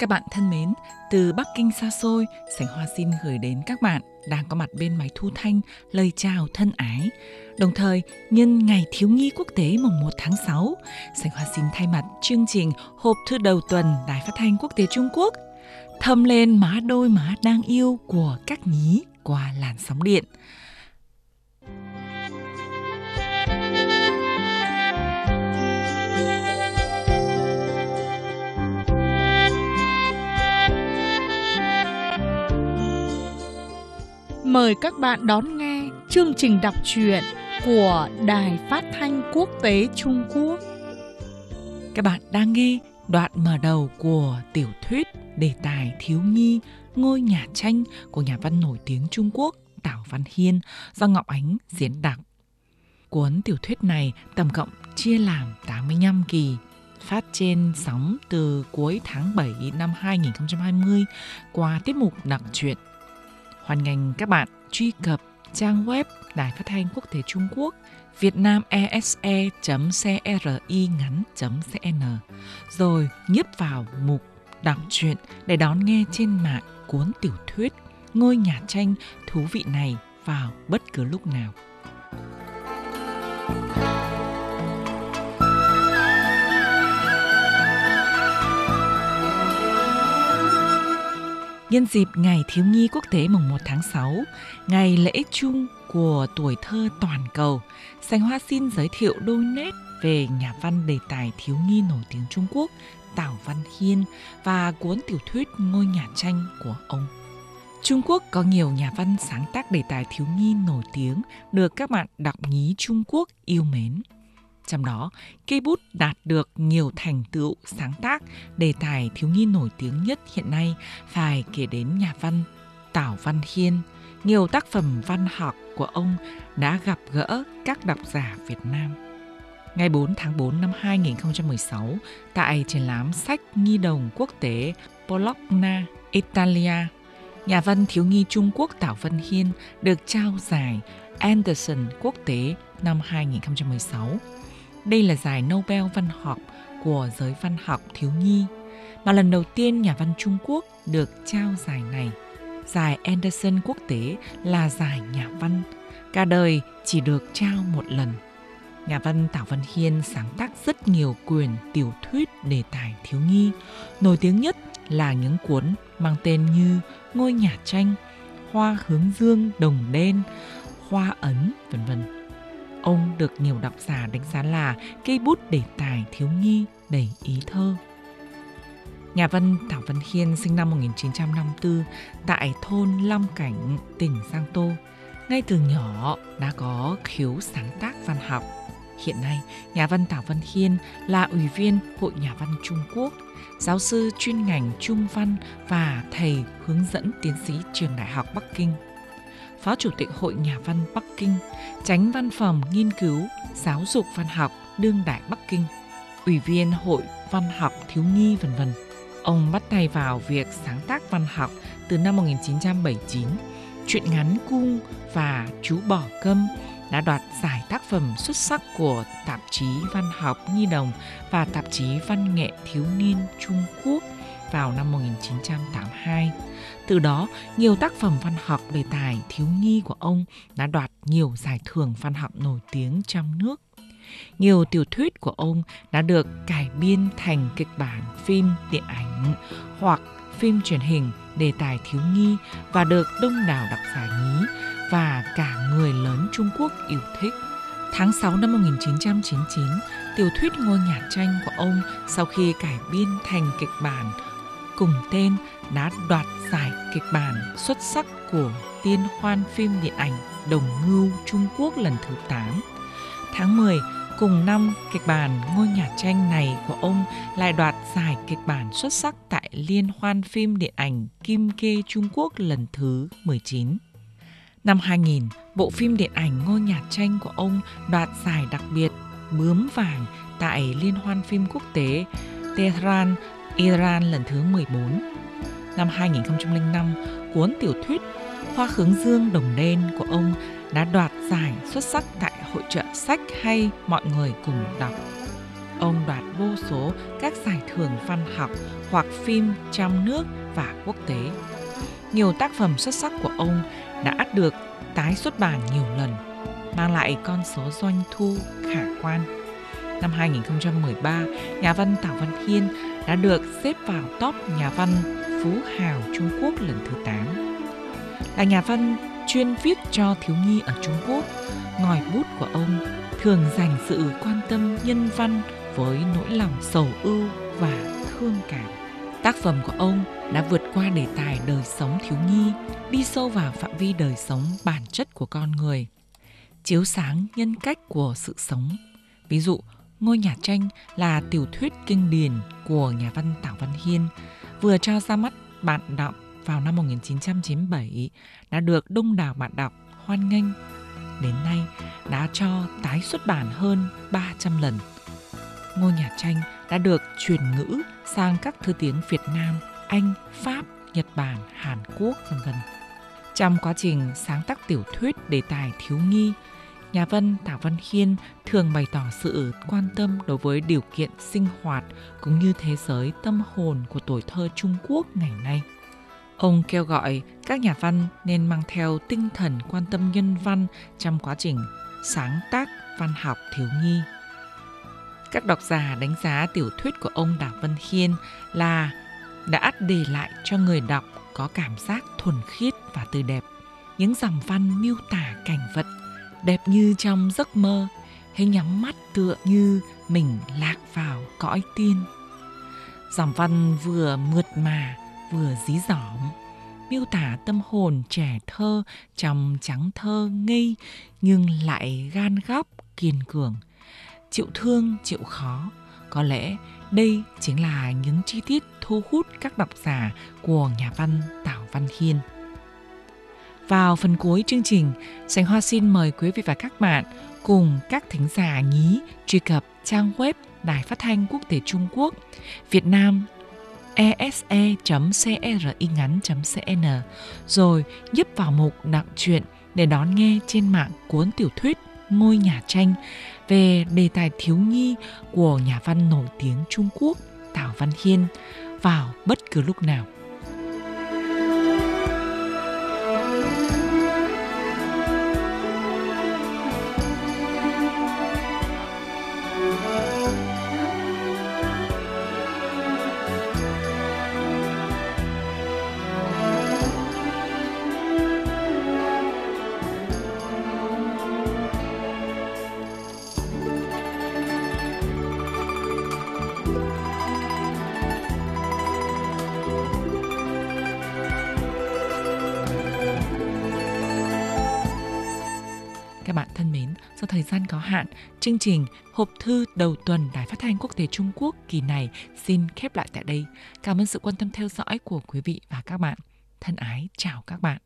Các bạn thân mến, từ Bắc Kinh xa xôi, Sảnh Hoa xin gửi đến các bạn đang có mặt bên máy thu thanh lời chào thân ái. Đồng thời, nhân Ngày Thiếu nhi Quốc tế mùng 1 tháng 6, Sảnh Hoa xin thay mặt chương trình Hộp thư đầu tuần Đài Phát thanh Quốc tế Trung Quốc thâm lên má đôi má đang yêu của các nhí qua làn sóng điện. Mời các bạn đón nghe chương trình đọc truyện của Đài Phát thanh Quốc tế Trung Quốc. Các bạn đang nghe đoạn mở đầu của tiểu thuyết đề tài thiếu nhi ngôi nhà tranh của nhà văn nổi tiếng Trung Quốc Tào Văn Hiên do Ngọc Ánh diễn đọc. Cuốn tiểu thuyết này tổng cộng chia làm 85 kỳ, phát trên sóng từ cuối tháng 7 năm 2020 qua tiết mục đặc truyện Hoan nghênh các bạn truy cập trang web Đài Phát thanh Quốc tế Trung Quốc vietnamese.cri ngắn.cn rồi nhấp vào mục đọc truyện để đón nghe trên mạng cuốn tiểu thuyết Ngôi nhà tranh, thú vị này vào bất cứ lúc nào. Nhân dịp Ngày Thiếu nhi Quốc tế mùng 1 tháng 6, ngày lễ chung của tuổi thơ toàn cầu, Sành Hoa xin giới thiệu đôi nét về nhà văn đề tài thiếu nhi nổi tiếng Trung Quốc Tào Văn Hiên và cuốn tiểu thuyết Ngôi nhà tranh của ông. Trung Quốc có nhiều nhà văn sáng tác đề tài thiếu nhi nổi tiếng được các bạn đọc nhí Trung Quốc yêu mến. Trong đó, cây bút đạt được nhiều thành tựu sáng tác đề tài thiếu nhi nổi tiếng nhất hiện nay phải kể đến nhà văn Tào Văn Hiên. Nhiều tác phẩm văn học của ông đã gặp gỡ các độc giả Việt Nam. Ngày 4 tháng 4 năm 2016, tại triển lãm sách Nhi đồng quốc tế Bologna, Italia, nhà văn thiếu nhi Trung Quốc Tào Văn Hiên được trao giải Anderson quốc tế năm 2016 đây là giải Nobel văn học của giới văn học thiếu nhi, mà lần đầu tiên nhà văn Trung Quốc được trao giải này. Giải Anderson quốc tế là giải nhà văn, cả đời chỉ được trao một lần. Nhà văn Tào Văn Hiên sáng tác rất nhiều quyển tiểu thuyết đề tài thiếu nhi, nổi tiếng nhất là những cuốn mang tên như Ngôi nhà tranh, Hoa hướng dương đồng đen, Hoa ấn, vân vân. Ông được nhiều độc giả đánh giá là cây bút đề tài thiếu nhi đầy ý thơ. Nhà văn Thảo Văn Hiên sinh năm 1954 tại thôn Long Cảnh, tỉnh Giang Tô. Ngay từ nhỏ đã có khiếu sáng tác văn học. Hiện nay, nhà văn Thảo Văn Hiên là ủy viên Hội Nhà văn Trung Quốc, giáo sư chuyên ngành Trung văn và thầy hướng dẫn tiến sĩ trường Đại học Bắc Kinh – Phó Chủ tịch Hội Nhà văn Bắc Kinh, tránh văn phòng nghiên cứu giáo dục văn học đương đại Bắc Kinh, ủy viên Hội Văn học Thiếu nhi vân vân. Ông bắt tay vào việc sáng tác văn học từ năm 1979. Truyện ngắn Cung và Chú Bỏ Câm đã đoạt giải tác phẩm xuất sắc của tạp chí văn học Nhi đồng và tạp chí văn nghệ thiếu niên Trung Quốc vào năm 1982. Từ đó, nhiều tác phẩm văn học đề tài thiếu nhi của ông đã đoạt nhiều giải thưởng văn học nổi tiếng trong nước. Nhiều tiểu thuyết của ông đã được cải biên thành kịch bản phim điện ảnh hoặc phim truyền hình đề tài thiếu nhi và được đông đảo độc giả nhí và cả người lớn Trung Quốc yêu thích. Tháng 6 năm 1999, tiểu thuyết Ngôi nhà tranh của ông sau khi cải biên thành kịch bản cùng tên đã đoạt giải kịch bản xuất sắc của Tiên hoan phim điện ảnh Đồng Ngưu Trung Quốc lần thứ 8. Tháng 10, cùng năm, kịch bản Ngôi nhà tranh này của ông lại đoạt giải kịch bản xuất sắc tại Liên hoan phim điện ảnh Kim Kê Trung Quốc lần thứ 19. Năm 2000, bộ phim điện ảnh Ngôi nhà tranh của ông đoạt giải đặc biệt Bướm vàng tại Liên hoan phim quốc tế Tehran Iran lần thứ 14. Năm 2005, cuốn tiểu thuyết Hoa hướng dương đồng đen của ông đã đoạt giải xuất sắc tại hội trợ sách hay mọi người cùng đọc. ông đoạt vô số các giải thưởng văn học hoặc phim trong nước và quốc tế. Nhiều tác phẩm xuất sắc của ông đã được tái xuất bản nhiều lần, mang lại con số doanh thu khả quan. Năm 2013, nhà văn Tào Văn Hiên đã được xếp vào top nhà văn Phú Hào Trung Quốc lần thứ 8. Là nhà văn chuyên viết cho thiếu nhi ở Trung Quốc, ngòi bút của ông thường dành sự quan tâm nhân văn với nỗi lòng sầu ưu và thương cảm. Tác phẩm của ông đã vượt qua đề tài đời sống thiếu nhi, đi sâu vào phạm vi đời sống bản chất của con người, chiếu sáng nhân cách của sự sống. Ví dụ, Ngôi nhà tranh là tiểu thuyết kinh điển của nhà văn Tảo Văn Hiên, vừa cho ra mắt bạn đọc vào năm 1997 đã được đông đảo bạn đọc hoan nghênh. Đến nay đã cho tái xuất bản hơn 300 lần. Ngôi nhà tranh đã được truyền ngữ sang các thứ tiếng Việt Nam, Anh, Pháp, Nhật Bản, Hàn Quốc, vân vân. Trong quá trình sáng tác tiểu thuyết đề tài thiếu nhi, nhà văn Tào Văn Hiên thường bày tỏ sự quan tâm đối với điều kiện sinh hoạt cũng như thế giới tâm hồn của tuổi thơ Trung Quốc ngày nay. Ông kêu gọi các nhà văn nên mang theo tinh thần quan tâm nhân văn trong quá trình sáng tác văn học thiếu nhi. Các độc giả đánh giá tiểu thuyết của ông Đảng Văn Hiên là đã để lại cho người đọc có cảm giác thuần khiết và tươi đẹp. Những dòng văn miêu tả cảnh vật đẹp như trong giấc mơ hay nhắm mắt tựa như mình lạc vào cõi tiên dòng văn vừa mượt mà, vừa dí dỏm, miêu tả tâm hồn trẻ thơ trong trắng thơ ngây, nhưng lại gan góc kiên cường chịu thương chịu khó, có lẽ đây chính là những chi tiết thu hút các độc giả của nhà văn Tào Văn Hiên. Vào phần cuối chương trình, Sành Hoa xin mời quý vị và các bạn cùng các thính giả nhí truy cập trang web Đài Phát thanh Quốc tế Trung Quốc Việt Nam ese.cri e ngắn.cn rồi nhấp vào mục đọc truyện để đón nghe trên mạng cuốn tiểu thuyết Ngôi nhà tranh về đề tài thiếu nhi của nhà văn nổi tiếng Trung Quốc Tào Văn Hiên vào bất cứ lúc nào. Các bạn thân mến, do thời gian có hạn, chương trình Hộp thư đầu tuần Đài Phát thanh Quốc tế Trung Quốc kỳ này xin khép lại tại đây. Cảm ơn sự quan tâm theo dõi của quý vị và các bạn. Thân ái chào các bạn.